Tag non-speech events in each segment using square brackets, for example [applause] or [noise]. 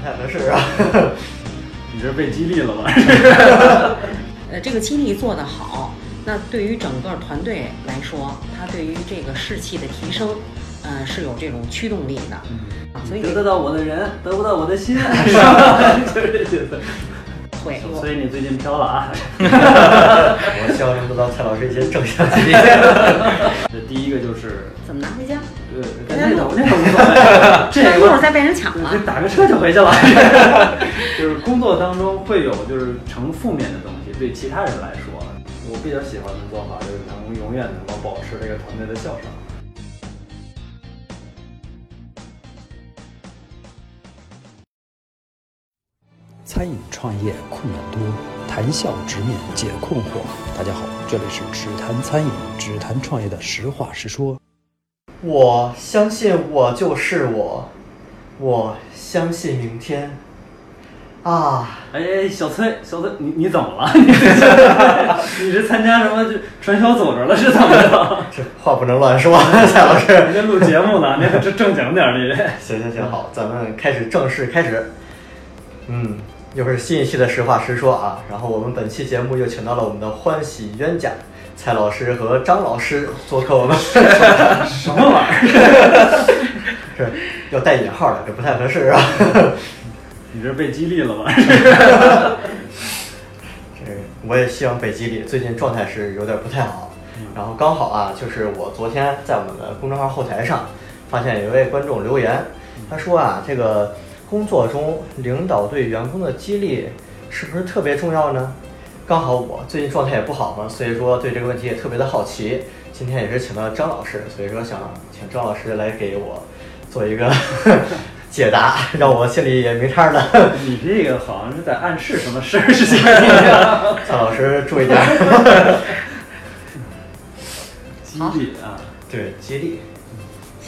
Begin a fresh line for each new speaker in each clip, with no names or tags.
不太合适啊。[laughs]
你这被激励了吧？[laughs]
呃，这个激励做得好，那对于整个团队来说，它对于这个士气的提升，呃，是有这种驱动力的。啊，所以
得得到我的人，得不到我的心，[laughs] 是吧？就是这意思。
会
所以你最近飘了啊？
我希望能得到蔡老师一些正向激励。
这第一个就是，
怎么拿
那 [laughs] 个那个无所谓，这
一会儿再被人抢了
这。打个车就回去了。[laughs] 就是工作当中会有就是成负面的东西，对其他人来说，我比较喜欢的做法就是能永远能够保持这个团队的笑声。
餐饮创业困难多，谈笑直面解困惑。大家好，这里是只谈餐饮、只谈创业的实话实说。
我相信我就是我，我相信明天。啊，
哎，小崔，小崔，你你怎么了？你 [laughs] 是你是参加什么就传销组织了？是怎么着？[laughs]
这话不能乱说，[laughs] 蔡老师。
人家录节目呢，你这正经点儿，你这。
行行行，好，咱们开始正式开始。嗯，又是新一期的实话实说啊。然后我们本期节目又请到了我们的欢喜冤家蔡老师和张老师做客我们。
什么玩意儿？
是 [laughs] 要带引号的，这不太合适啊。
你这被激励了吧？[laughs]
这我也希望被激励最近状态是有点不太好。然后刚好啊，就是我昨天在我们的公众号后台上发现有一位观众留言，他说啊，这个工作中领导对员工的激励是不是特别重要呢？刚好我最近状态也不好嘛，所以说对这个问题也特别的好奇。今天也是请到张老师，所以说想请张老师来给我做一个 [laughs] 解答，让我心里也没差儿了。
你这个好像是在暗示什么事儿似的。[laughs]
蔡老师注意点。[laughs]
激励啊，
对，激励。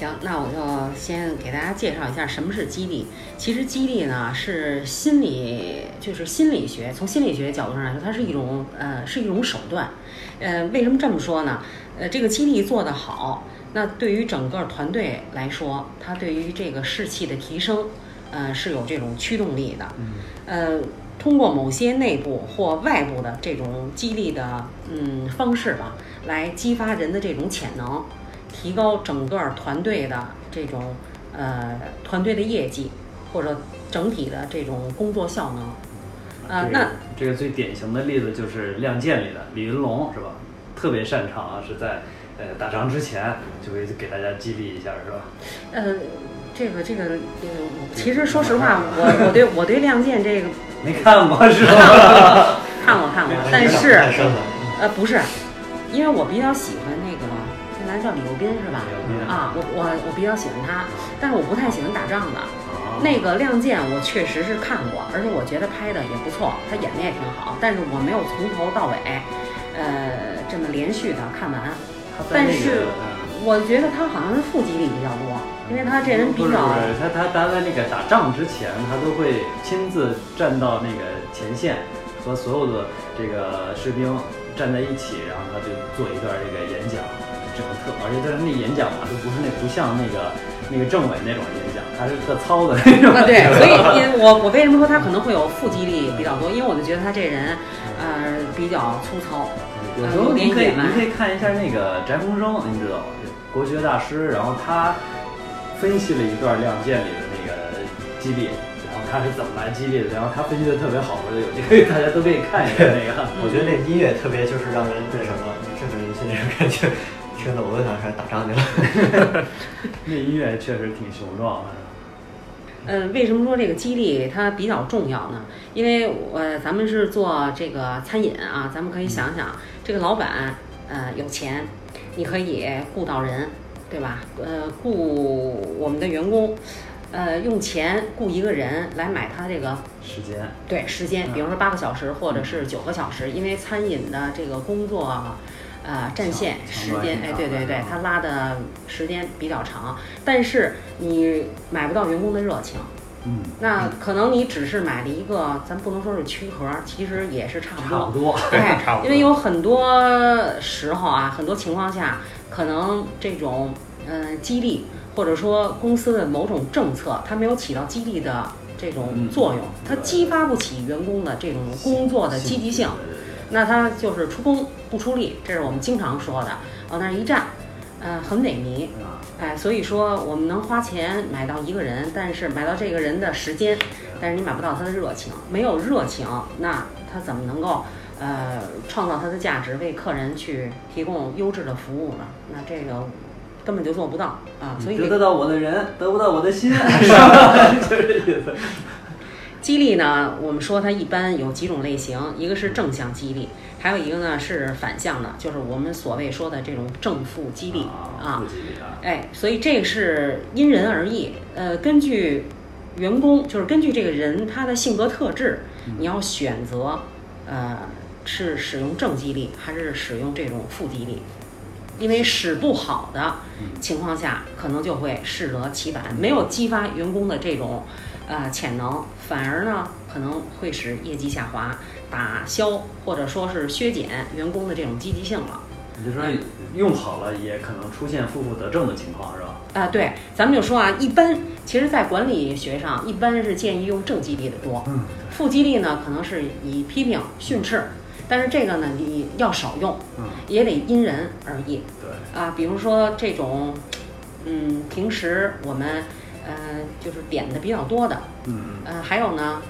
行，那我就先给大家介绍一下什么是激励。其实激励呢是心理，就是心理学，从心理学角度上来说，它是一种呃是一种手段。呃，为什么这么说呢？呃，这个激励做得好，那对于整个团队来说，它对于这个士气的提升，呃是有这种驱动力的。呃，通过某些内部或外部的这种激励的嗯方式吧，来激发人的这种潜能，提高整个团队的这种呃团队的业绩或者整体的这种工作效能。呃，
这个
那
这个最典型的例子就是《亮剑》里的李云龙，是吧？特别擅长啊，是在呃打仗之前就会给大家激励一下，是吧？
呃，这个这个呃，其实说实话，我我对我对《亮剑》这个 [laughs]
没看过是吧？
看过看过，但是。呃不是，因为我比较喜欢那个那男叫李幼斌是吧
李幼斌？
啊，我我我比较喜欢他，但是我不太喜欢打仗的。
啊
那个《亮剑》我确实是看过，而且我觉得拍的也不错，他演的也挺好，但是我没有从头到尾，呃，这么连续的看完。但是我觉得他好像是负激励比较多，因为他这人比较
不是他他他在那个打仗之前，他都会亲自站到那个前线，和所有的这个士兵站在一起，然后他就做一段这个演讲，整个特，而且他那演讲嘛，都不是那不像那个那个政委那种演讲，他是特糙的那种。
啊，对，所以 [laughs] 因我我为什么说他可能会有负激励比较多？因为我就觉得他这人，呃，比较粗糙，
有时候您可以您可以看一下那个翟鸿生，您知道吗？国学大师，然后他分析了一段《亮剑》里的那个激励，然后他是怎么来激励的，然后他分析的特别好，我觉得有机会大家都可以看一下那个。[laughs]
我觉得那音乐特别就是让人那什么，振奋人心那种感觉，听得我都想开始打仗去了。[laughs]
那音乐确实挺雄壮的。
嗯，为什么说这个激励它比较重要呢？因为呃，咱们是做这个餐饮啊，咱们可以想想，这个老板呃有钱，你可以雇到人，对吧？呃，雇我们的员工，呃，用钱雇一个人来买他这个
时间，
对时间，比如说八个小时或者是九个小时，因为餐饮的这个工作，呃，战线时间，哎，对对对它拉的时间比较长，但是你买不到员工的热情。
嗯，
那可能你只是买了一个，咱不能说是躯壳，其实也是差不多。
差不多。
哎 [laughs]
差不多
因为有很多时候啊，很多情况下，可能这种嗯、呃激励，或者说公司的某种政策，它没有起到激励的这种
嗯
作用，它激发不起员工的这种工作的积极性，那他就是出工不出力，这是我们经常说的，往那儿一站，呃，很萎靡。
啊，
哎，所以说我们能花钱买到一个人，但是买到这个人的时间，但是你买不到他的热情，没有热情，那他怎么能够呃创造他的价值，为客人去提供优质的服务呢？那这个根本就做不到啊！所以这个
得到我的人，得不到我的心，[laughs] 是吧？就是这意思。
激励呢，我们说它一般有几种类型，一个是正向激励，还有一个呢是反向的，就是我们所谓说的这种正负激励啊哎，所以这个是因人而异，呃，根据员工，就是根据这个人他的性格特质，你要选择，呃，是使用正激励还是使用这种负激励，因为使不好的情况下，可能就会适得其反，没有激发员工的这种呃潜能，反而呢可能会使业绩下滑，打消或者说是削减员工的这种积极性了。
你就说用好了，也可能出现负负得正的情况，是吧？
啊，对，咱们就说啊，一般其实，在管理学上，一般是建议用正激励的多，
嗯，
负激励呢，可能是以批评、训斥，但是这个呢，你要少用，
嗯，
也得因人而异
对，
啊。比如说这种，嗯，平时我们呃就是点的比较多的，
嗯
呃，还有呢，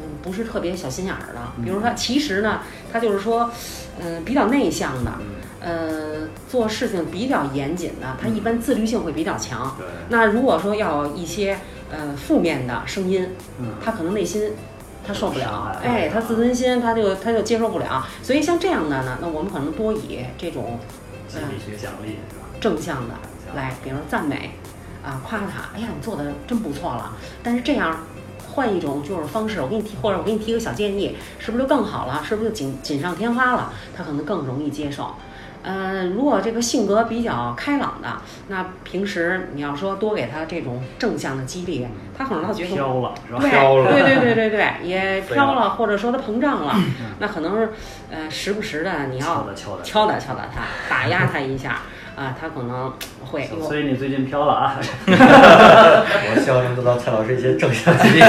嗯，不是特别小心眼儿的，
嗯。
比如说其实呢，他就是说，嗯、比较内向的，
嗯，
呃，做事情比较严谨的，他一般自律性会比较强。
对，
那如果说要一些呃负面的声音，
嗯，
他可能内心他受不了，哎，他自尊心他就他就接受不了。所以像这样的呢，那我们可能多以这种
心理学奖励是吧？
正向的来，比如赞美啊，夸他，哎呀，你做的真不错了。但是这样换一种就是方式，我给你提，或者我给你提个小建议，是不是就更好了？是不是就锦锦上添花了？他可能更容易接受。呃，如果这个性格比较开朗的，那平时你要说多给他这种正向的激励，他可能他觉得
飘了是吧？
飘了
对对对对对，也 [laughs] 飘了，或者说他膨胀了，那可能是呃时不时的你要
敲打敲打
敲打敲打他，打压他一下啊，他可能会有
所以你最近飘了啊？[laughs]
我希望能得到蔡老师一些正向激励。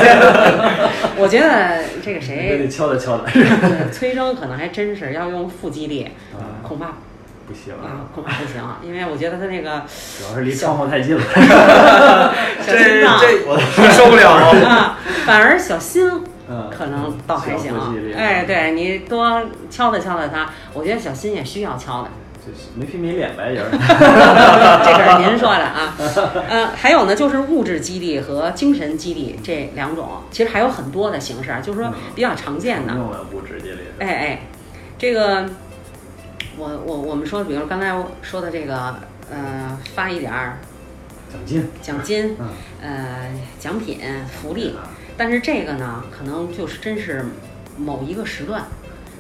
[laughs]
我觉得这个
你得
谁，
敲打敲打，
呃崔征可能还真是要用负激励，
啊，
恐怕
不行
啊，恐怕不行，因为我觉得他那个
主要是离窗户太近了。
小心脏
我受不了。
啊，反而小心
嗯，
可能倒还行。哎，对你多敲打敲打他，我觉得小新也需要敲打。
就是没皮没脸呗，也是。[laughs]
这可是您说的啊。呃，还有呢，就是物质激励和精神激励这两种，其实还有很多的形式啊，就是说比较常见的。
用了物质激励。
哎哎，这个我我我们说，比如刚才说的这个，呃，发一点儿
奖金。
奖金，
嗯。
呃，奖品、福利，但是这个呢，可能就是真是某一个时段。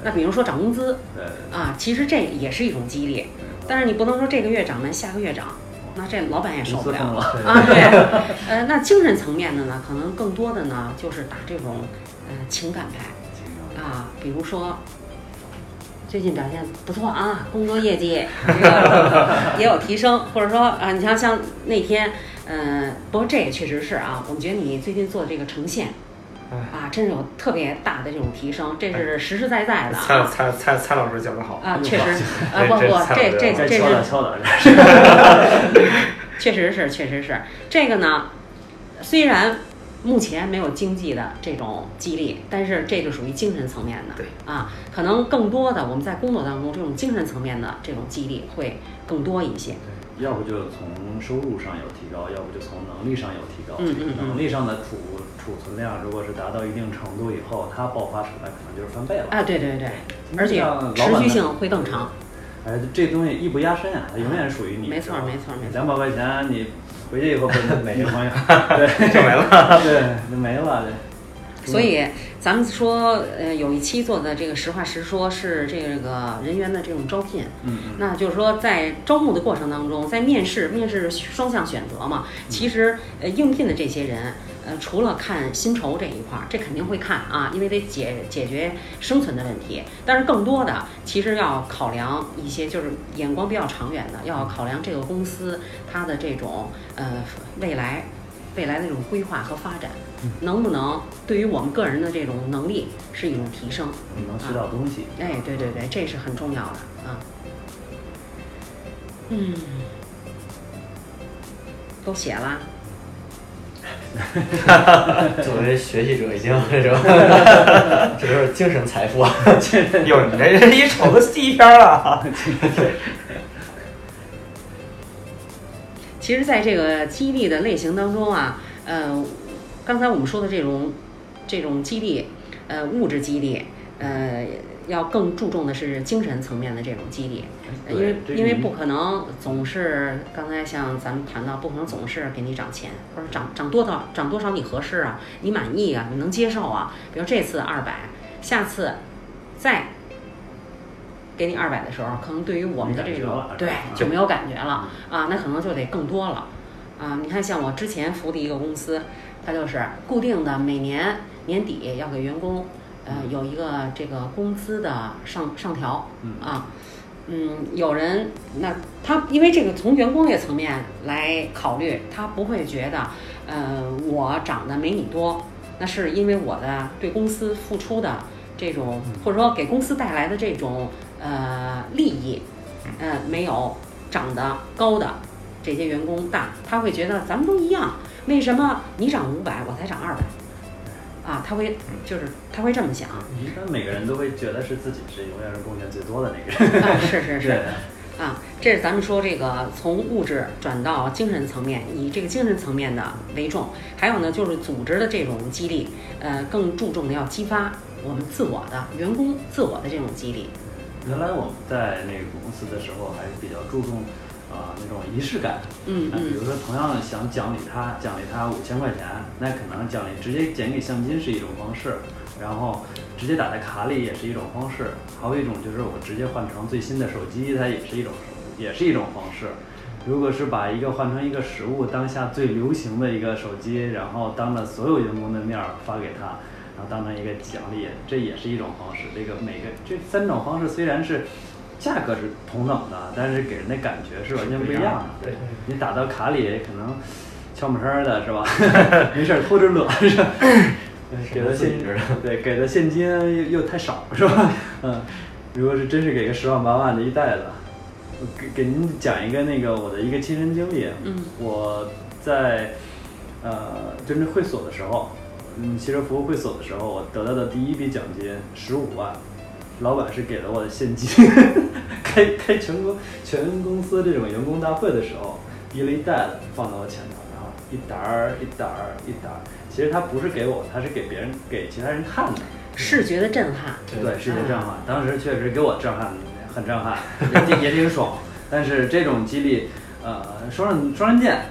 那比如说涨工资
对。
啊，其实这也是一种激励，但是你不能说这个月涨完下个月涨，那这老板也受不了。
了。
啊，对，呃，那精神层面的呢，可能更多的呢就是打这种呃情感牌啊，比如说最近表现不错啊，工作业绩这个 [laughs] 也有提升，或者说啊，你像像那天，嗯、不过这也确实是啊，我们觉得你最近做的这个呈现。啊，真是有特别大的这种提升，这是实实在在的
蔡
啊！
蔡蔡蔡老师讲的好，
啊，确实，啊不不，这这这是
敲打敲打。[laughs] [laughs]
确实是，确实是这个呢。虽然目前没有经济的这种激励，但是这就属于精神层面的。
对
啊，可能更多的我们在工作当中，这种精神层面的这种激励会更多一些。
要不就从收入上有提高，要不就从能力上有提高。
嗯嗯嗯
能力上的储储存量，如果是达到一定程度以后，它爆发出来可能就是翻倍了。
啊，对对对，而且持续性会更长。
哎，这东西艺不压身啊，它永远属于你。
没错没错没错
两百块钱你回去以后跟 [laughs]
没
女朋友，[laughs] [laughs] 对，
就没了。
对，就没了。
所以咱们说，呃，有一期做的这个实话实说，是这个人员的这种招聘。
嗯嗯。
那就是说，在招募的过程当中，在面试，面试双向选择嘛。其实，呃，应聘的这些人，呃，除了看薪酬这一块儿，这肯定会看啊，因为得解解决生存的问题。但是更多的，其实要考量一些，就是眼光比较长远的，要考量这个公司它的这种呃未来未来的这种规划和发展，能不能对于我们个人的这种能力是一种提升？
能学到东西。
哎，对对对，这是很重要的啊。嗯，都写了。[laughs]
作为学习者，已经这种，[laughs] 这都是精神财富啊！[laughs]
哟，你这人一瞅都第一篇了。
其实，在这个激励的类型当中啊，呃，刚才我们说的这种这种激励，呃，物质激励，呃，要更注重的是精神层面的这种激励，呃因为因为不可能总是刚才像咱们谈到，不可能总是给你涨钱，或者涨涨多少涨多少你合适啊，你满意啊，你能接受啊。比如这次二百，下次再给你二百的时候，可能对于我们的这种对
啊
就没有感觉了啊，那可能就得更多了啊。你看，像我之前服的一个公司，它就是固定的每年年底要给员工呃有一个这个工资的上上调
嗯
啊。嗯，有人那他因为这个从员工这个层面来考虑，他不会觉得，呃，我涨得没你多，那是因为我的对公司付出的这种，或者说给公司带来的这种呃利益，呃，没有涨得高的这些员工大，他会觉得咱们都一样，为什么你涨五百我才涨二百？啊，他会就是他会这么想，
一般每个人都会觉得是自己是永远是贡献最多的那个人。
啊，是是是。[laughs] 啊，这是咱们说这个从物质转到精神层面，以这个精神层面的为重。还有呢，就是组织的这种激励，呃，更注重的要激发我们自我的员工自我的这种激励。
原来我们在那个公司的时候，还是比较注重啊、那种仪式感。
嗯嗯
那比如说，同样想奖励他，奖励他五千块钱，那可能奖励直接减给现金是一种方式，然后直接打在卡里也是一种方式，还有一种就是我直接换成最新的手机，它也是一种也是一种方式。如果是把一个换成一个实物，当下最流行的一个手机，然后当着所有员工的面儿发给他，然后当成一个奖励，这也是一种方式。这个每个这三种方式虽然是价格是同等的，但是给人的感觉是完全不一样的。
对，
你打到卡里可能悄没声儿的是吧？[laughs] [laughs] 没事儿偷着乐 [laughs] 是吧？给的现金对给的现金又又太少是吧？嗯，如果是真是给个十万八万的一袋子，给给您讲一个那个我的一个亲身经历。
嗯
我在呃真正会所的时候，嗯，汽车服务会所的时候，我得到的第一笔奖金十五万，老板是给了我的现金。[laughs] 开开全公全公司这种员工大会的时候，一了一袋子放到我前头，然后一沓儿一沓儿一沓儿。其实他不是给我，他是给别人给其他人看的。
视觉的震撼，
对，视觉震撼。当时确实给我震撼，很震撼，也挺也挺爽。但是这种激励，呃，双刃双刃剑，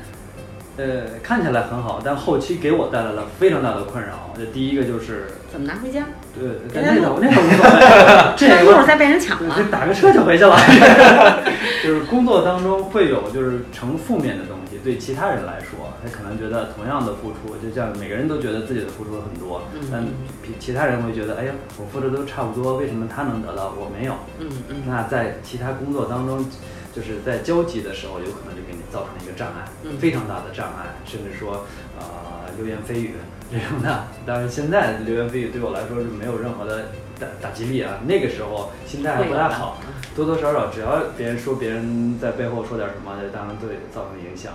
呃，看起来很好，但后期给我带来了非常大的困扰。这第一个就是，
怎么拿回家？
对，那个那个无所谓，这
一会儿再被人抢
对，
了
就。打个车就回去了。[laughs] 就是工作当中会有就是成负面的东西，对其他人来说，他可能觉得同样的付出，就像每个人都觉得自己的付出很多，
嗯
但比其他人会觉得，哎呀，我付出都差不多，为什么他能得到，我没有？
嗯嗯
那在其他工作当中，就是在交集的时候，有可能就给你造成一个障碍，
嗯
非常大的障碍，甚至说，呃，流言蜚语这种的。当然，现在流言蜚语对我来说是没有任何的打打击力啊。那个时候心态还不太好，多多少少只要别人说别人在背后说点什么，当然对造成影响。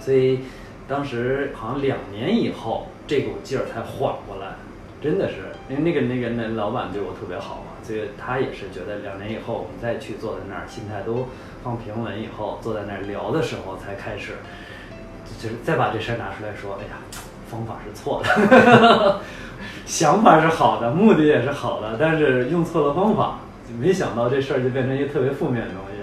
所以当时好像两年以后，这股劲儿才缓过来，真的是，因为那个那个那老板对我特别好嘛，所以他也是觉得两年以后我们再去坐在那儿，心态都放平稳以后，坐在那儿聊的时候才开始，就是再把这事儿拿出来说，哎呀，方法是错的，[laughs] 想法是好的，目的也是好的，但是用错了方法，没想到这事儿就变成一个特别负面的东西。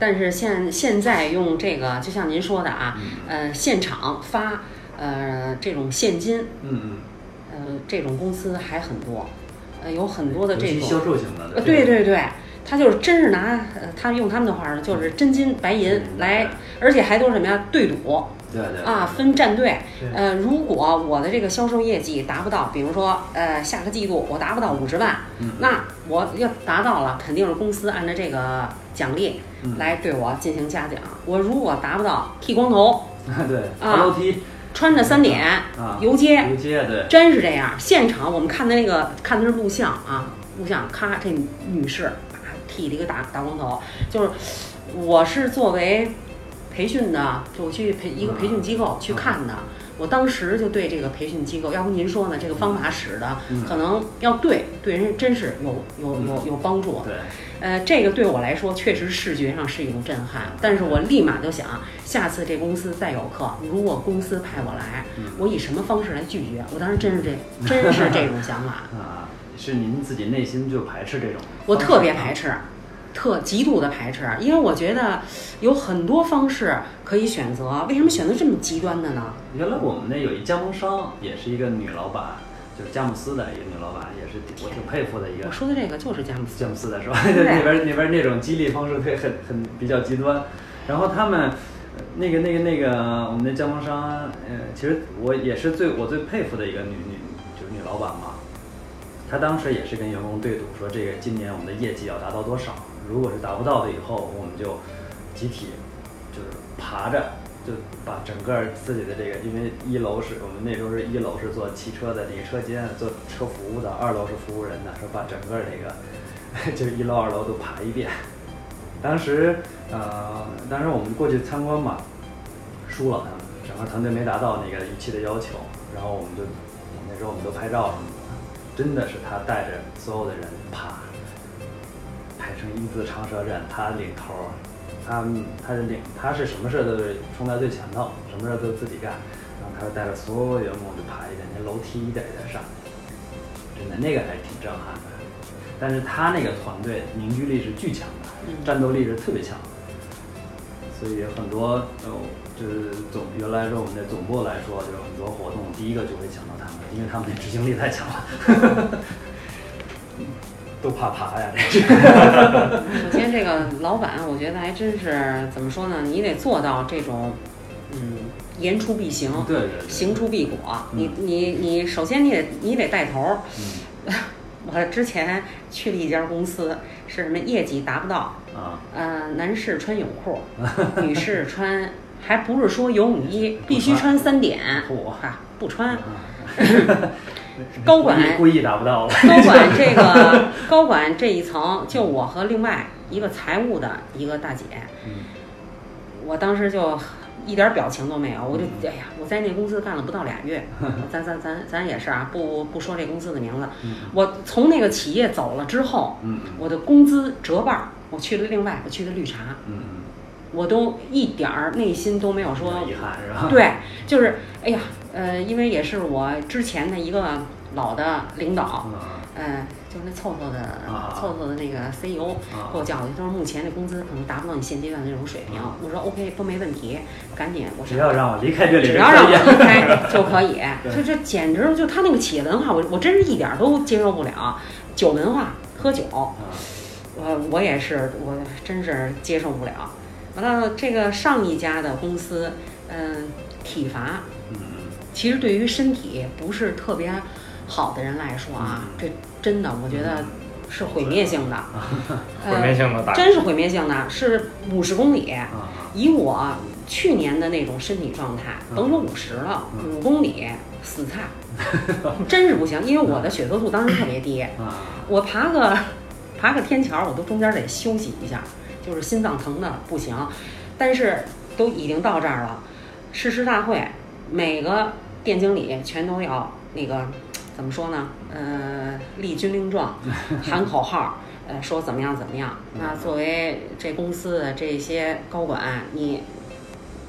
但是现现在用这个，就像您说的啊，呃，现场发呃这种现金，
嗯嗯，
呃，这种公司还很多，呃，有很多的这种
销售型的，
呃，对对对，他就是真是拿，呃，他用他们的话儿就是真金白银
嗯
来，而且还都是什么呀？对赌
对对
啊，分战队
对。
呃，如果我的这个销售业绩达不到，比如说，呃，下个季度我达不到五十万，
嗯
那我要达到了，肯定是公司按照这个奖励
嗯
来对我进行嘉奖。我如果达不到，剃光头 [laughs]
对，
啊
爬楼梯
穿着三点
啊，
游街，
游街对，
真是这样。现场我们看的那个看的是录像啊，录像，咔，这女士啊剃了一个大大光头，就是我是作为培训的，就我去培一个培训机构去看的。我当时就对这个培训机构，要不您说呢？这个方法使的
嗯
可能要对，对人真是有有有有帮助。
对，
呃，这个对我来说确实视觉上是一种震撼，但是我立马就想，下次这公司再有课，如果公司派我来，
嗯
我以什么方式来拒绝？我当时真是这，[laughs] 真是这种想法，
啊，是您自己内心就排斥这种？
我特别排。斥，特极度的排斥，因为我觉得有很多方式可以选择，为什么选择这么极端的呢？
原来我们那有一加盟商，也是一个女老板，就是佳木斯的一个女老板，也是我挺佩服的一个
我。说的这个就是佳木斯
佳，木斯的是吧？[laughs]
对
那边那边那种激励方式特很很比较极端，然后他们呃那个那个那个我们的加盟商，呃，其实我也是最我最佩服的一个女女就是女老板嘛，她当时也是跟员工对赌说这个今年我们的业绩要达到多少，如果是达不到的以后，我们就集体就是爬着。就把整个自己的这个，因为一楼是我们那时候是一楼是做汽车的那个车间，做车服务的，二楼是服务人的，说把整个这个 [laughs] 就是一楼、二楼都爬一遍。当时，呃，当时我们过去参观嘛，输了，整个团队没达到那个预期的要求，然后我们就那时候我们都拍照什么的，真的是他带着所有的人爬，排成一字长蛇阵，他领头儿，他他是领他是什么事儿都是冲在最前头，什么事儿都自己干，然后他就带着所有员工就爬一遍，那楼梯一点一点上，真的那个还挺震撼的。但是他那个团队凝聚力是巨强的，
嗯
战斗力是特别强的，所以很多呃，就是总原来说我们的总部来说，就是很多活动第一个就会想到他们，因为他们的执行力太强了，[laughs] 都怕爬呀，这是。
首先，这个老板，我觉得还真是怎么说呢？你得做到这种，嗯，言出必行，
对对对，
行出必果。
嗯。
你你你，首先你得你得带头 [laughs] 我之前去了一家公司，是什么业绩达不到，
啊，
呃，男士穿泳裤，[laughs] 女士穿，还不是说游泳衣 [laughs] 必须穿三点，
嚯。
啊，不穿。
嗯
高管
故意达不到了，
高管 [laughs] 这个高管这一层，就我和另外一个财务的一个大姐，
嗯
我当时就一点表情都没有，我就哎呀，我在那公司干了不到俩月，[laughs] 咱咱咱咱也是啊，不不说这公司的名字，
嗯。
我从那个企业走了之后，
嗯
我的工资折半儿，我去了另外，我去的绿茶，
嗯
我都一点儿内心都没有
嗯，
说
遗憾是吧？
对，就是哎呀，呃，因为也是我之前的一个老的领导，
嗯
呃，就是那凑凑的、
啊
凑凑的那个 CEO
啊
给我叫过去，他说目前这工资可能达不到你现阶段的这种水平。
啊
我说 OK 都没问题，赶紧，我
只要让我离开这里
只要让我离开就可以。[laughs]
对
就这简直就他那个企业文化，我我真是一点儿都接受不了。酒文化，喝酒，
啊
我我也是，我真是接受不了。完了，这个上一家的公司，嗯、体罚，
嗯
其实对于身体不是特别好的人来说啊，
嗯。
这真的我觉得是毁灭性的，呃 [laughs]
毁灭性的打
真是毁灭性的，是五十公里。以我去年的那种身体状态，
嗯。
甭说五十了，
嗯。
五公里死菜，真是不行。因为我的血色素当时特别低，
啊。
我爬个爬个天桥，我都中间得休息一下，就是心脏疼的不行。但是都已经到这儿了，誓师大会每个店经理全都要那个 [tsk] 怎么说呢？呃，立军令状，[laughs] 喊口号。呃，说怎么样怎么样？那作为这公司的这些高管，你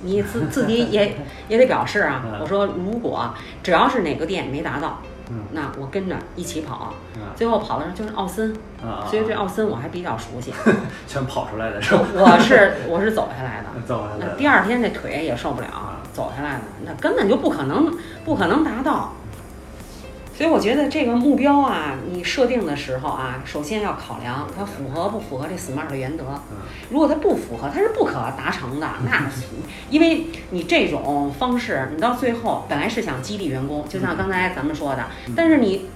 你自 [laughs] 自己也也得表示啊。我说，如果只要是哪个店没达到，
嗯
那我跟着一起跑。
啊
最后跑的时候就是奥森，
啊，
所以对奥森我还比较熟悉。[laughs]
全跑出来的是吧？
我是我是走下来的。那第二天这腿也受不了，走下来的，那根本就不可能不可能达到。所以我觉得这个目标啊，你设定的时候啊，首先要考量它符合不符合这 SMART 的原则。如果它不符合，它是不可达成的。那因为你这种方式，你到最后本来是想激励员工，就像刚才咱们说的，但是你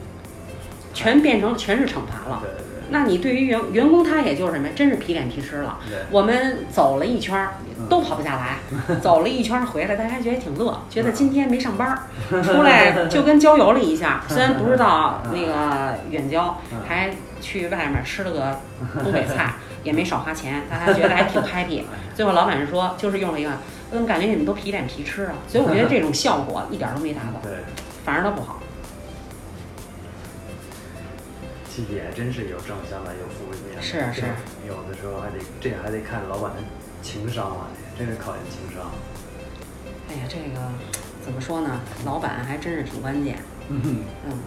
全变成全是惩罚了。
对对对。
那你对于员员工他也就是什么，真是皮脸皮吃了。我们走了一圈儿，都跑不下来，走了一圈儿回来，大家觉得挺乐，[laughs] 觉得今天没上班儿，出来 [laughs] 就跟郊游了一下。[laughs] 虽然不知道那个远郊，还去外面吃了个东北菜，也没少花钱，大家觉得还挺 happy。最后老板说，就是用了一个，嗯，感觉你们都皮脸皮吃啊，所以我觉得这种效果一点儿都没达到，
对，
反而倒不好。
也真是有正向的，有负面的。
是是
有的时候还得这还得看老板的情商啊，真是考验情商。
哎呀，这个怎么说呢？老板还真是挺关键。
嗯，
嗯，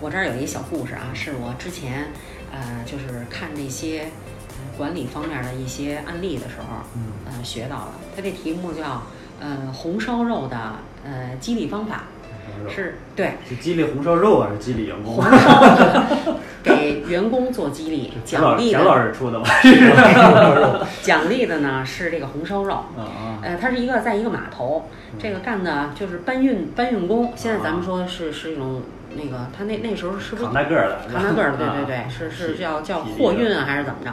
我这儿有一小故事啊，是我之前呃，就是看这些呃管理方面的一些案例的时候，
嗯
呃，学到了。它这题目叫呃红烧肉的呃激励方法，是对
是激励红烧肉啊，是激励员工
红？烧 [laughs] 给员工做激励，奖励
田老
的
师出的 [laughs] 吧？
奖励的呢是这个红烧肉。
啊啊，
呃，它是一个在一个码头，这个干的就是搬运搬运工。现在咱们说是是一种那个，他那那时候是不是
扛大个儿的，
扛大个儿的？对对对，
啊
是是叫叫货运啊，还是怎么着？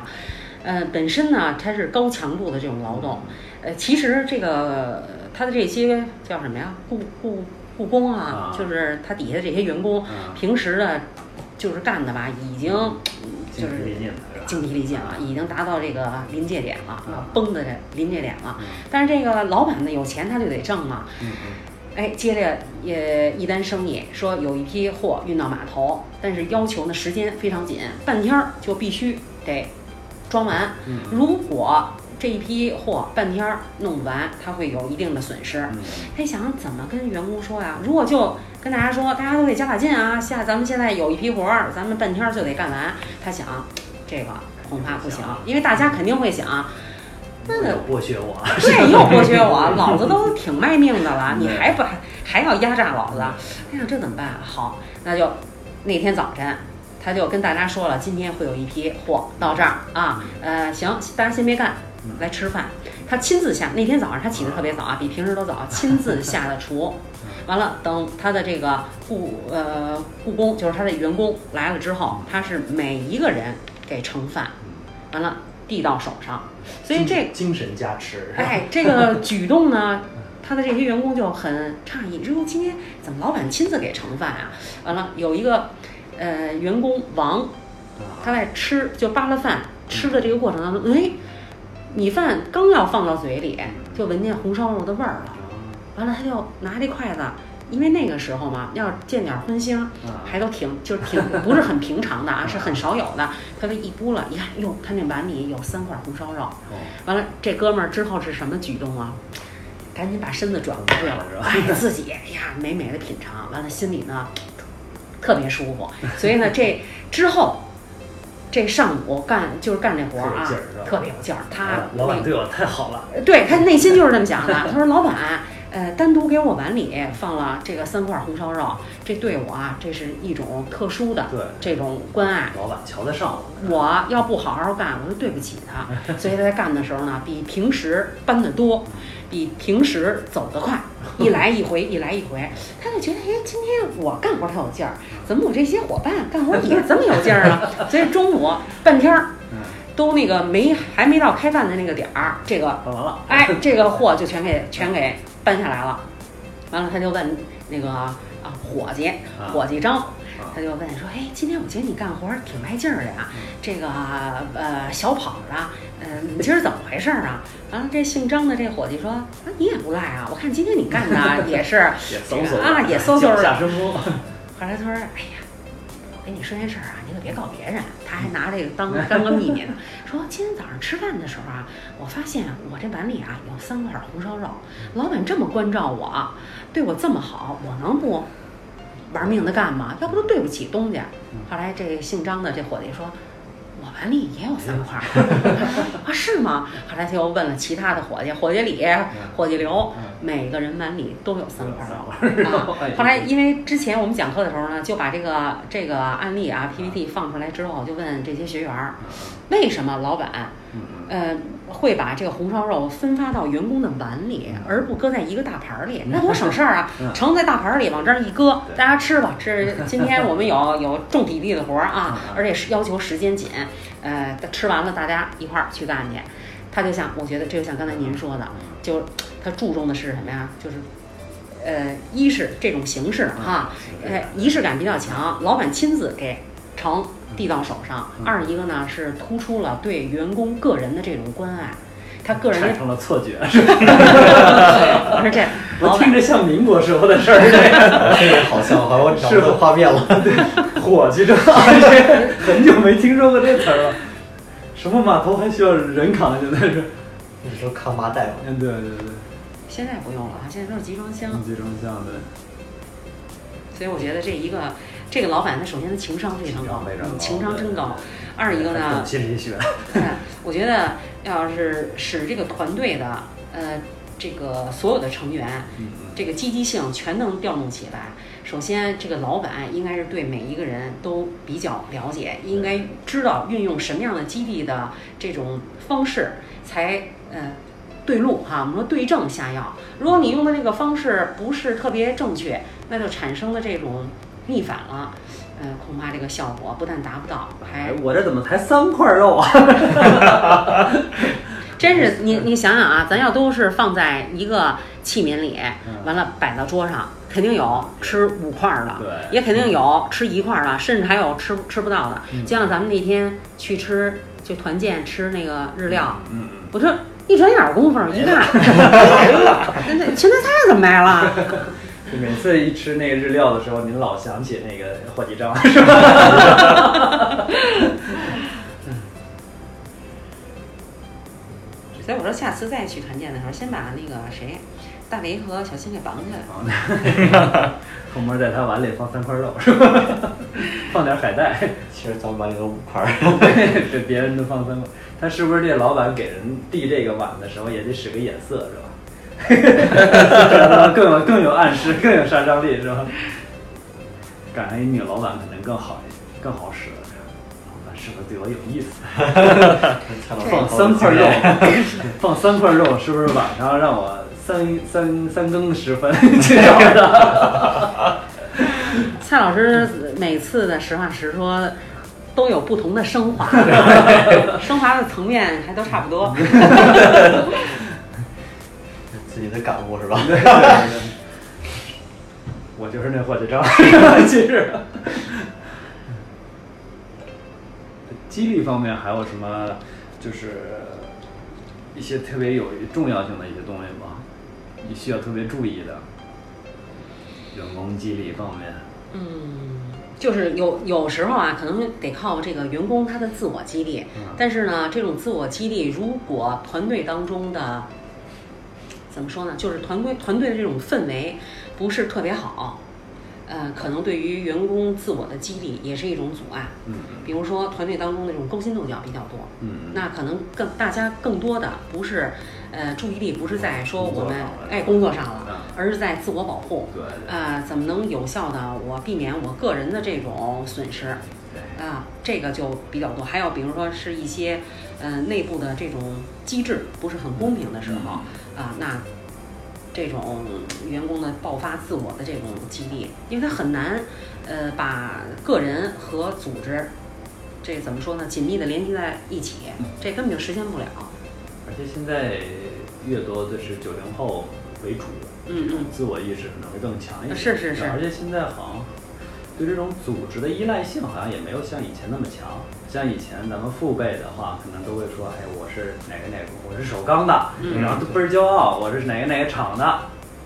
呃，本身呢，它是高强度的这种劳动。呃，其实这个它的这些叫什么呀？雇雇雇工啊，
啊。
就是他底下这些员工，
啊。
平时的，就是干的吧，已经就是？精疲力尽了，已经达到这个临界点了，
啊。
崩的这临界点了。
嗯。
但是这个老板呢，有钱他就得挣嘛，
嗯
哎，接着也一单生意，说有一批货运到码头，但是要求呢时间非常紧，半天儿就必须得装完。
嗯。
如果这一批货半天儿弄不完，他会有一定的损失。
嗯
他想怎么跟员工说呀？如果就跟大家说，大家都得加把劲啊！下咱们现在有一批活儿，咱们半天儿就得干完。他想，这个恐怕不行，因为大家肯定会想，那
剥削我，[laughs]
对，又剥削我，[laughs] 老子都挺卖命的了，你还不还还要压榨老子？哎呀，这怎么办啊？好，那就那天早晨，他就跟大家说了，今天会有一批货到这儿啊，呃，行，大家先别干，来吃饭。他亲自下，那天早上他起得特别早啊，比平时都早，[laughs] 亲自下的厨。完了，等他的这个雇呃雇工，就是他的员工来了之后，他是每一个人给盛饭，完了递到手上，所以这
精神加持，
哎，这个 [laughs] 举动呢，他的这些员工就很诧异，说今天怎么老板亲自给盛饭啊？完了，有一个呃员工王，他在吃就扒拉饭吃的这个过程当中，哎，米饭刚要放到嘴里，就闻见红烧肉的味儿了。完了，他就拿这筷子，因为那个时候嘛，要见点荤腥，
啊
还都挺就是挺 [laughs] 不是很平常的啊，是很少有的。他这一拨了，一看，哟，他那碗里有三块红烧肉。
哦
完了，这哥们儿之后是什么举动啊？赶紧把身子转过去了，
是吧
哎，自己哎呀美美的品尝，完了心里呢特别舒服。所以呢，这之后这上午干就是干这活儿啊
特
别有劲儿。他
老板对我太好了，
对他内心就是这么想的。他说：“老板，呃，单独给我碗里放了这个三块红烧肉，这对我啊，这是一种特殊的
对
这种关爱。
老板瞧得上我，
我要不好好干，我就对不起他。所以他在干的时候呢，比平时搬得多，比平时走得快，一来一回，一来一回，他就觉得，哎，今天我干活特有劲儿，怎么我这些伙伴干活也这么有劲儿啊？[laughs] 所以中午半天儿
嗯，
都那个没还没到开饭的那个点儿，这个
办完了，
哎，这个货就全给全给搬下来了。完了，他就问那个啊伙计，伙计张，他就问说：“哎，今天我觉得你干活儿挺卖劲儿的呀，这个呃小跑着，呃，你今儿怎么回事儿啊？”完了，这姓张的这伙计说：“啊，你也不赖啊，我看今天你干的 [laughs] 也是
也嗖嗖
啊，也嗖嗖
脚
的。
下生风，”
后来他说：“哎呀，我跟你说件事儿啊，你可别告别人。”他还拿这个当当个秘密呢，说今天早上吃饭的时候啊，我发现我这碗里啊有三块红烧肉，老板这么关照我，对我这么好，我能不玩命的干嘛？要不都对不起东家。后来这姓张的这伙计说。我碗里也有三块儿 [laughs] 啊，是吗？后来他又问了其他的伙计，伙计李、伙计刘，每个人碗里都有三块肉啊。[laughs] 后来因为之前我们讲课的时候呢，就把这个这个案例啊 PPT 放出来之后，就问这些学员儿，为什么老板，呃，会把这个红烧肉分发到员工的碗里，而不搁在一个大盘儿里，[laughs] 那多省事儿啊！
嗯 [laughs]
盛在大盘儿里，往这儿一搁，大家吃吧。这 [laughs] 今天我们有有重体力的活儿啊
嗯，
而且是要求时间紧，呃，吃完了大家一块儿去干去。他就像我觉得这就像刚才您说的，就他注重的是什么呀？就是。呃，一是这种形式哈，呃，仪式感比较强，老板亲自给盛递到手上。
嗯
二一个呢是突出了对员工个人的这种关爱，他个人的
产生了错觉，[laughs]
我说这
我听着像民国时候的事儿，[laughs]
这个好像，好像我脑子有画面了。[laughs]
伙计这很久没听说过这词儿了。什么码头还需要人扛？现在是，
那时候扛麻袋嘛，
嗯，对对对，
现在不用了，现在都是集装箱。
集装箱对，
所以我觉得这一个这个老板他首先他情商非常高，情商真高。二一个呢
懂，心理学，[laughs]
哎，我觉得要是使这个团队的呃这个所有的成员
嗯
这个积极性全能调动起来。首先，这个老板应该是对每一个人都比较了解，应该知道运用什么样的激励的这种方式才呃对路哈。我们说对症下药。如果你用的这个方式不是特别正确，那就产生了这种逆反了。呃，恐怕这个效果不但达不到，还
哎，我这怎么才三块肉啊？[laughs]
真是你 [laughs] 你想想啊，咱要都是放在一个器皿里，完了摆到桌上，肯定有吃五块儿的，
对
也肯定有吃一块儿的，甚至还有吃吃不到的。
嗯
就像咱们那天去吃，就团建吃那个日料，
嗯嗯，
我这一转眼儿功夫一看，[laughs] 没了，那那芹菜菜怎么没了？
就每次一吃那个日料的时候，您老想起那个火鸡章，是吧？
所以我说下次再去团建的时候，先把那个谁，大为和小新给绑起来。
后面在他碗里放三块肉，是吧？放点海带，
其实咱们碗里有五块对。
这别人都放三块，他是不是这老板给人递这个碗的时候也得使个眼色，是吧？[laughs] 更有更有暗示，更有杀伤力，是吧？赶上一女老板可能更好一些，更好使。老板是不是对我有意思？[laughs] 放三块肉，放三块肉，是不是晚上让我三三三更时分去找他？[laughs]
蔡老师每次的实话实说都有不同的升华，升华的层面还都差不多。
自己的感悟是吧？[laughs]
我就是那伙计章，[laughs] 其实。激励方面还有什么？就是一些特别有重要性的一些东西吗？你需要特别注意的员工激励方面。
嗯，就是有有时候啊，可能得靠这个员工他的自我激励，
嗯
但是呢，这种自我激励如果团队当中的怎么说呢，就是团规团队的这种氛围不是特别好。呃，可能对于员工自我的激励也是一种阻碍。
嗯
比如说团队当中的这种勾心斗角比较多，
嗯
那可能更大家更多的不是，呃，注意力不是在说我们哎工作上了
嗯，
而是在自我保护。
对对
呃，怎么能有效的我避免我个人的这种损失？
对，
啊，这个就比较多。还有比如说是一些呃内部的这种机制不是很公平的时候啊，那这种员工的爆发自我的这种激励，因为他很难呃把个人和组织这怎么说呢紧密的连接在一起，这根本就实现不了。
而且现在越多的是九零后为主，
嗯嗯
自我意识可能会更强一点。
是是是
而且现在好像对这种组织的依赖性好像也没有像以前那么强。像以前咱们父辈的话，可能都会说，哎，我是哪个哪个，我是首钢的，
嗯
然后都倍儿骄傲，我是哪个哪个厂的，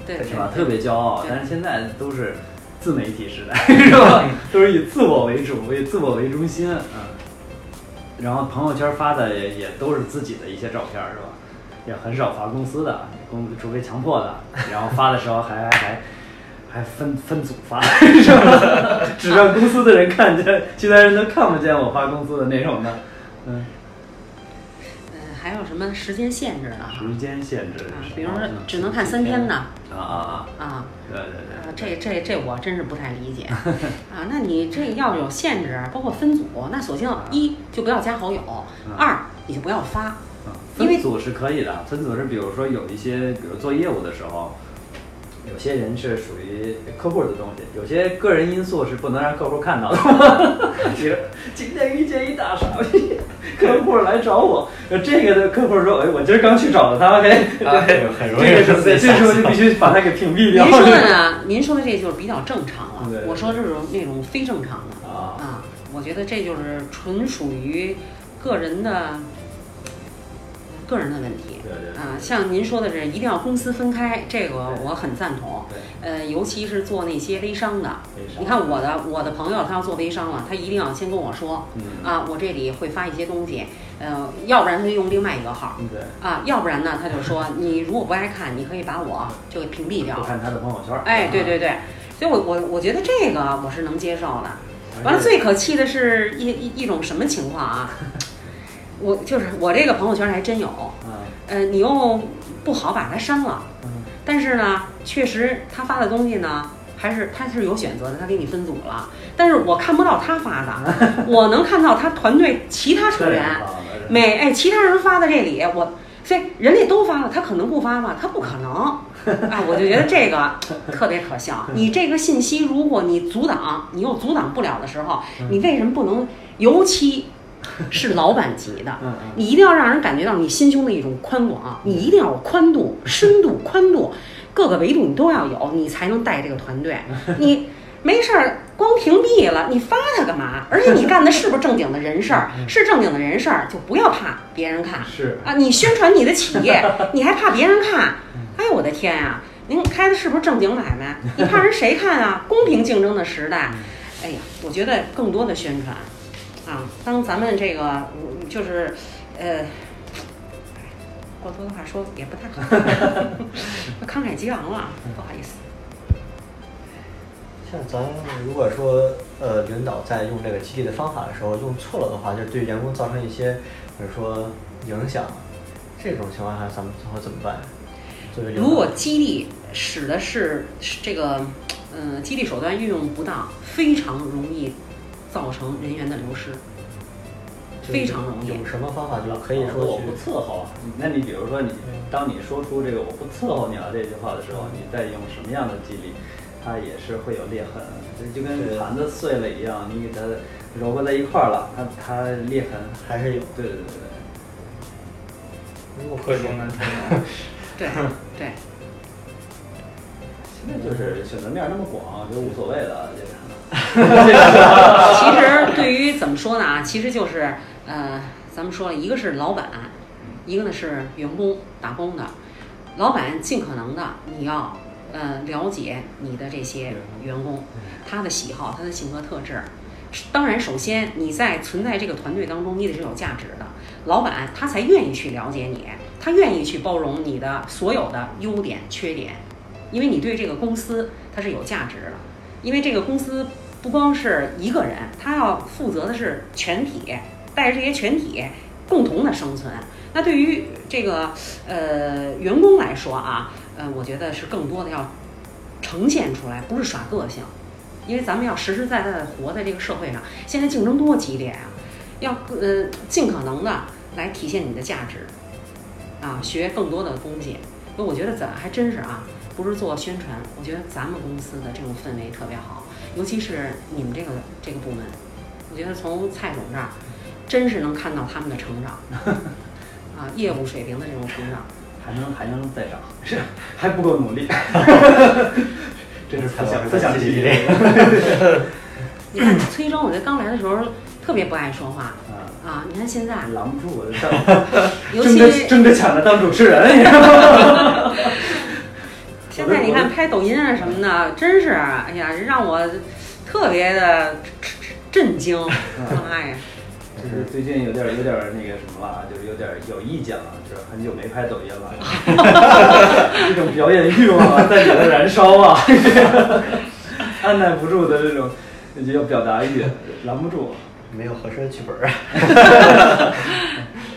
是吧？特别骄傲。但是现在都是自媒体时代，[laughs] 是吧？都是以自我为主，以自我为中心，嗯。然后朋友圈发的也也都是自己的一些照片，是吧？也很少发公司的，公除非强迫的，然后发的时候还还还分分组发，[laughs] 是吧？[laughs] 只让公司的人看见，其他人都看不见我发工资的内容呢。嗯，
嗯，还有什么时间限制的哈？
时间限制
比如说只能看三天的
啊啊啊！
啊。
对对
呃，
对，
这这这我真是不太理解 [laughs] 啊！那你这要有限制，包括分组，那索性一就不要加好友，
嗯
二你就不要发，
分组是可以的，分组是比如说有一些，比如做业务的时候，有些人是属于客户的东西，有些个人因素是不能让客户看到的。比 [laughs] 如今天遇见一大傻逼，客户来找我，这个的客户说，哎，我今儿刚去找的他，哎，
哎很容易
这个时候，对，这时候就必须把他给屏蔽掉。
您说的呢？您说的这就是比较正常了。我说这种那种非正常的
啊
啊，我觉得这就是纯属于个人的个人的问题。
对对对
啊，像您说的是一定要公私分开，这个我很赞同。
对
呃，尤其是做那些微商的，
商
你看我的我的朋友，他要做微商了，他一定要先跟我说，
嗯
啊，我这里会发一些东西，呃，要不然他就用另外一个号，
对，
啊，要不然呢，他就说 [laughs] 你如果不爱看，你可以把我就给屏蔽掉
不。看他的朋友圈。
哎，对对
啊，
对，所以我我我觉得这个我是能接受的。完了，最可气的是一一一种什么情况啊？[laughs] 我就是我这个朋友圈还真有，
嗯，
呃，你又不好把它删了，
嗯
但是呢，确实他发的东西呢，还是他是有选择的，他给你分组了，但是我看不到他发的，[laughs] 我能看到他团队其他成员。每哎，其他人发的这里，我所以人家都发了，他可能不发吗？他不可能。[laughs] 哎，我就觉得这个特别可笑。[laughs] 你这个信息，如果你阻挡，你又阻挡不了的时候，你为什么不能？尤其是老板级的你一定要让人感觉到你心胸的一种宽广，你一定要有宽度、深度、宽度，各个维度你都要有，你才能带这个团队。[laughs] 你没事儿光屏蔽了，你发它干嘛？而且你干的是不是正经的人事儿？是正经的人事儿，就不要怕别人看。
是
啊，你宣传你的企业，[laughs] 你还怕别人看？哎呦我的天呀、您开的是不是正经买卖？你怕人谁看啊？[laughs] 公平竞争的时代，哎呀，我觉得更多的宣传啊，当咱们这个嗯就是呃。过多的话说也不太好，[laughs] 慷慨激昂了，不好意思。
像咱如果说呃领导在用这个激励的方法的时候用错了的话，就对员工造成一些比如说影响，这种情况下咱们最后怎么办？
如果激励使的是是这个，呃，激励手段运用不当，非常容易造成人员的流失，非常容易。
有什么方法就是可以说
我
不
伺候啊。那你比如说你，当你说出这个“我不伺候你了”这句话的时候，你再用什么样的激励，它也是会有裂痕，就就跟盘子碎了一样，你给它揉合在一块儿了，它它裂痕
还是有。
对对对对
如果
可中的
对对，
现在就是选择面儿那么广，就无所谓了，这个。[laughs]
其实对于怎么说呢啊，其实就是呃，咱们说了一个是老板，一个呢是员工打工的。老板尽可能的你要呃了解你的这些员工，他的喜好，他的性格特质。当然，首先你在存在这个团队当中，你得是有价值的。老板他才愿意去了解你，他愿意去包容你的所有的优点、缺点，因为你对这个公司它是有价值的。因为这个公司不光是一个人，他要负责的是全体，带着这些全体共同的生存。那对于这个呃员工来说啊，呃，我觉得是更多的要呈现出来，不是耍个性，因为咱们要实实在在的活在这个社会上。现在竞争多激烈啊，要呃尽可能的来体现你的价值，啊，学更多的东西。那我觉得咱还真是啊，不是做宣传，我觉得咱们公司的这种氛围特别好，尤其是你们这个这个部门，我觉得从蔡总这儿，真是能看到他们的成长，[laughs] 啊，业务水平的这种成长。
还能还能再涨，是还不够努力。[laughs] 真是思想思想激励。
你看崔征，我觉得刚来的时候特别不爱说话
啊，
啊，你看现在，
拦不住我，[laughs]
尤
争着
其
争着抢着当主持人。
现在你看拍抖音啊什么的，真是哎呀，让我特别的震惊，妈呀！
就是最近有点有点那个什么了，就是有点有意见了，就是很久没拍抖音了，[laughs] 这种表演欲望啊在里头燃烧啊，[laughs] 按耐不住的这种要表达欲，拦不住。
没有合适的剧本儿。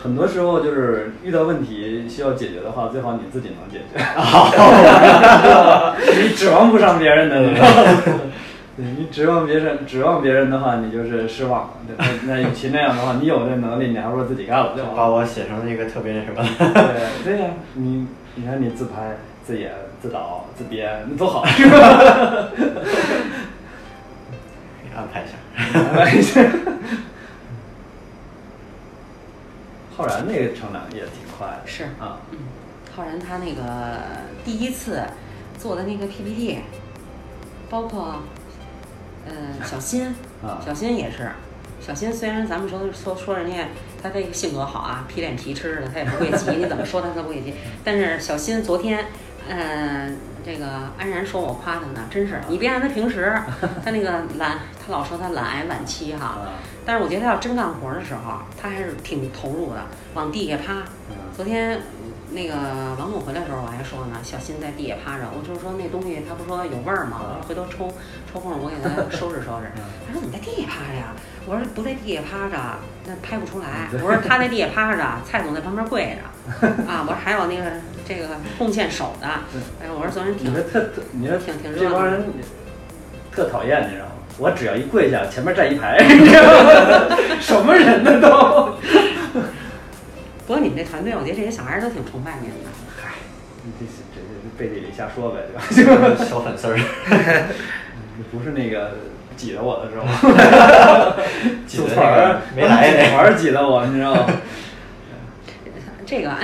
很多时候就是遇到问题需要解决的话，最好你自己能解决，[laughs] 你指望不上别人的，[laughs] 你指望别人，指望别人的话，你就是失望了。对那那与其那样的话，你有这能力，你还不如自己干了，对吧？
把我写成一个特别那什么。
对对呀、你你看你自拍、自演、自导、自编，那多好，是吧？
给安排一下。[laughs]
安排一下。浩然那个成长也挺快的，
是。
啊，
嗯，浩然他那个第一次做的那个 PPT，包括呃 [laughs] 小新，
啊。
小新也是，小新虽然咱们说说说人家他这个性格好啊，皮脸皮吃的，他也不会急，[laughs] 你怎么说他他不会急。但是小新昨天，嗯、这个安然说我夸他呢，真是，你别看他平时他那个懒，他老说他懒癌晚期哈，
啊，
但是我觉得他要真干活的时候，他还是挺投入的，往地下趴。
嗯
昨天嗯那个王总回来的时候，我还说呢，小新在地下趴着，我就是说那东西他不说有味儿吗？我说回头抽抽空我给他 [laughs] 收拾收拾。他说怎么在地下趴着呀？我说不在地下趴着，那拍不出来。我说他在地下趴着，蔡总在旁边跪着。[laughs] 啊，我说还有那个这个贡献手的，哎，我说昨天挺
你特特，你说
挺挺热闹
这帮人特讨厌，你知道吗？我只要一跪下，前面站一排，[laughs] 你知道吗？什么人呢都？
不过你们这团队，我觉得这些小孩儿都挺崇拜您的。
嗨，你这这这背地里瞎说呗，对吧？[laughs]
小粉丝儿，[laughs]
不是那个挤着我的是吧？
挤得那
组团儿
个没来
组团儿挤的我，你知道吗？
这个安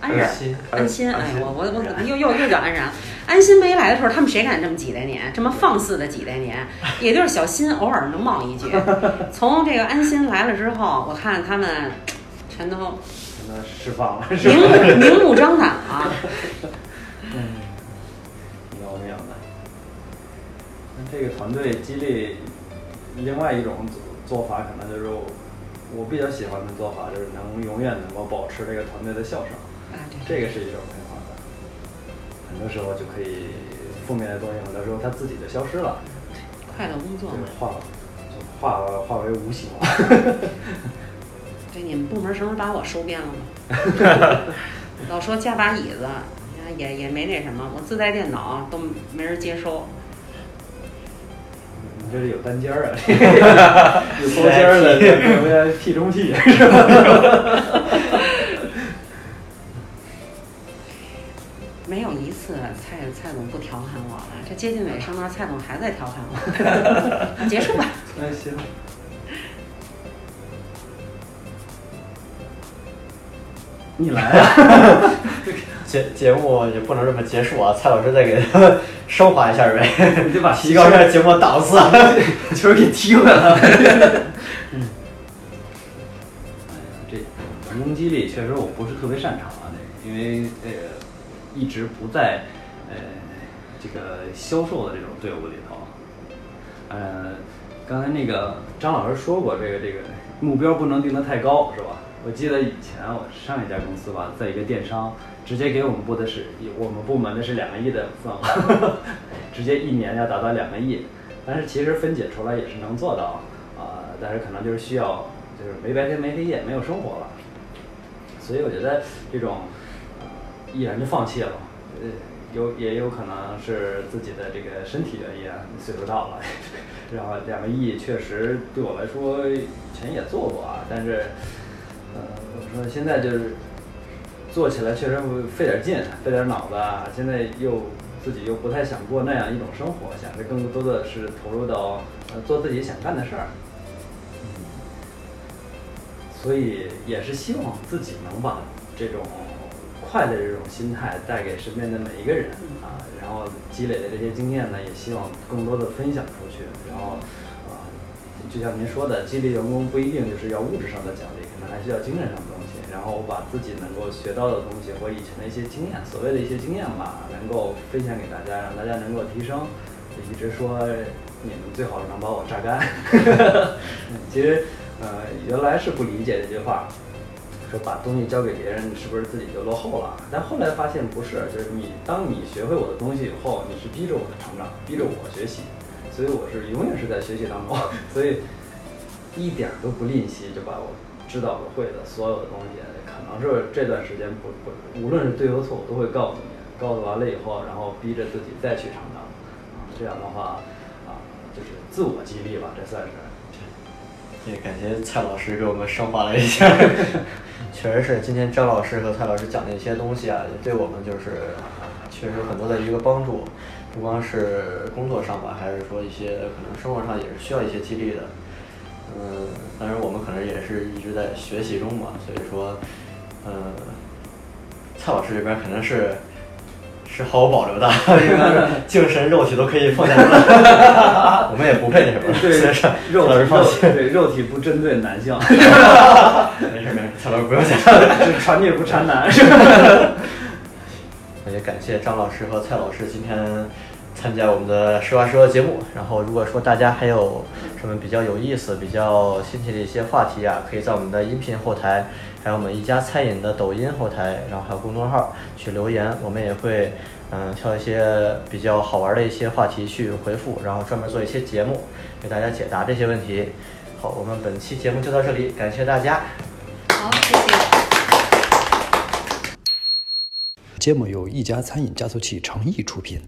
安然
安心
安心，哎我我我又又又叫安然。安心没来的时候，他们谁敢这么挤兑您，这么放肆的挤兑您？[laughs] 也就是小新偶尔能冒一句。[laughs] 从这个安心来了之后，我看他们全都
全都释放了，是
明？目明目张胆了。[laughs]
要命的。那这个团队激励，另外一种做做法，可能就是我我比较喜欢的做法，就是能永远能够保持这个团队的笑声，
啊，对，
这个是一种很多时候就可以负面的东西，很多时候它自己就消失了，
快乐工作嘛。
就化就化化为无形了。[laughs]
对，你们部门什么时候把我收编了吗？[laughs] 老说加把椅子，也也没那什么，我自带电脑都没人接收。
你这是有单间儿啊，[laughs] 有包间儿的，有 VIP 中 P 是吧？
蔡蔡总不调侃我了，这接近尾声了，蔡总还在调侃我。[laughs] 结束吧。[laughs]
那，行。你来啊！[laughs]
节节目也不能这么结束啊，蔡老师再给他升华一下呗，
你就把
提高一下节目档次。
球给踢回来了。嗯。哎呀，这员工激励确实我不是特别擅长啊，这个，因为呃一直不在呃这个销售的这种队伍里头。呃，刚才那个张老师说过，这个这个目标不能定得太高，是吧？我记得以前我上一家公司吧，在一个电商，直接给我们部的是我们部门的是两个亿的份额，[laughs] 直接一年要达到两个亿。但是其实分解出来也是能做到啊、但是可能就是需要就是没白天没黑夜，没有生活了。所以我觉得这种呃毅然就放弃了，呃，有也有可能是自己的这个身体原因啊，岁数到了，[laughs] 然后两个亿确实对我来说以前也做过啊，但是呃，我说现在就是做起来确实费点劲，费点脑子。现在又自己又不太想过那样一种生活，想着更多的是投入到呃做自己想干的事儿。所以也是希望自己能把这种快的这种心态带给身边的每一个人啊，然后积累的这些经验呢，也希望更多的分享出去。然后啊，就像您说的，激励员工不一定就是要物质上的奖励，可能还需要精神上的东西。然后我把自己能够学到的东西或以前的一些经验，所谓的一些经验吧，能够分享给大家，让大家能够提升。就一直说你们最好是能把我榨干。嗯 [laughs] [laughs] 其实呃，原来是不理解这句话，说把东西交给别人是不是自己就落后了？但后来发现不是，就是你当你学会我的东西以后，你是逼着我的成长，逼着我学习，所以我是永远是在学习当中，[laughs] 所以一点儿都不吝惜，就把我知道的会的所有的东西，可能是这段时间不不，无论是对和错，我都会告诉你，告诉完了以后，然后逼着自己再去成长，啊，这样的话，啊，就是自我激励吧，这算是。
也感谢蔡老师给我们升华了一下，[laughs] 确实是今天张老师和蔡老师讲的一些东西啊，也对我们就是确实有很多的一个帮助，不光是工作上吧，还是说一些可能生活上也是需要一些激励的。嗯，当然我们可能也是一直在学习中嘛，所以说，嗯，蔡老师这边肯定是是毫无保留的，[laughs] 应该是精神肉体都可以奉献出来，[laughs] 我们也不配那什么，所以说
肉
蔡老师放心，
对肉体不针对男性，[laughs]
没事没事，蔡老师不用讲。
就传女不传男？
那也感谢张老师和蔡老师今天参加我们的实话实说节目。然后，如果说大家还有什么比较有意思、比较新奇的一些话题啊，可以在我们的音频后台，还有我们一家餐饮的抖音后台，然后还有公众号去留言，我们也会嗯挑一些比较好玩的一些话题去回复，然后专门做一些节目给大家解答这些问题。好，我们本期节目就到这里，感谢大家。
好，谢谢。
节目由一家餐饮加速器诚意出品。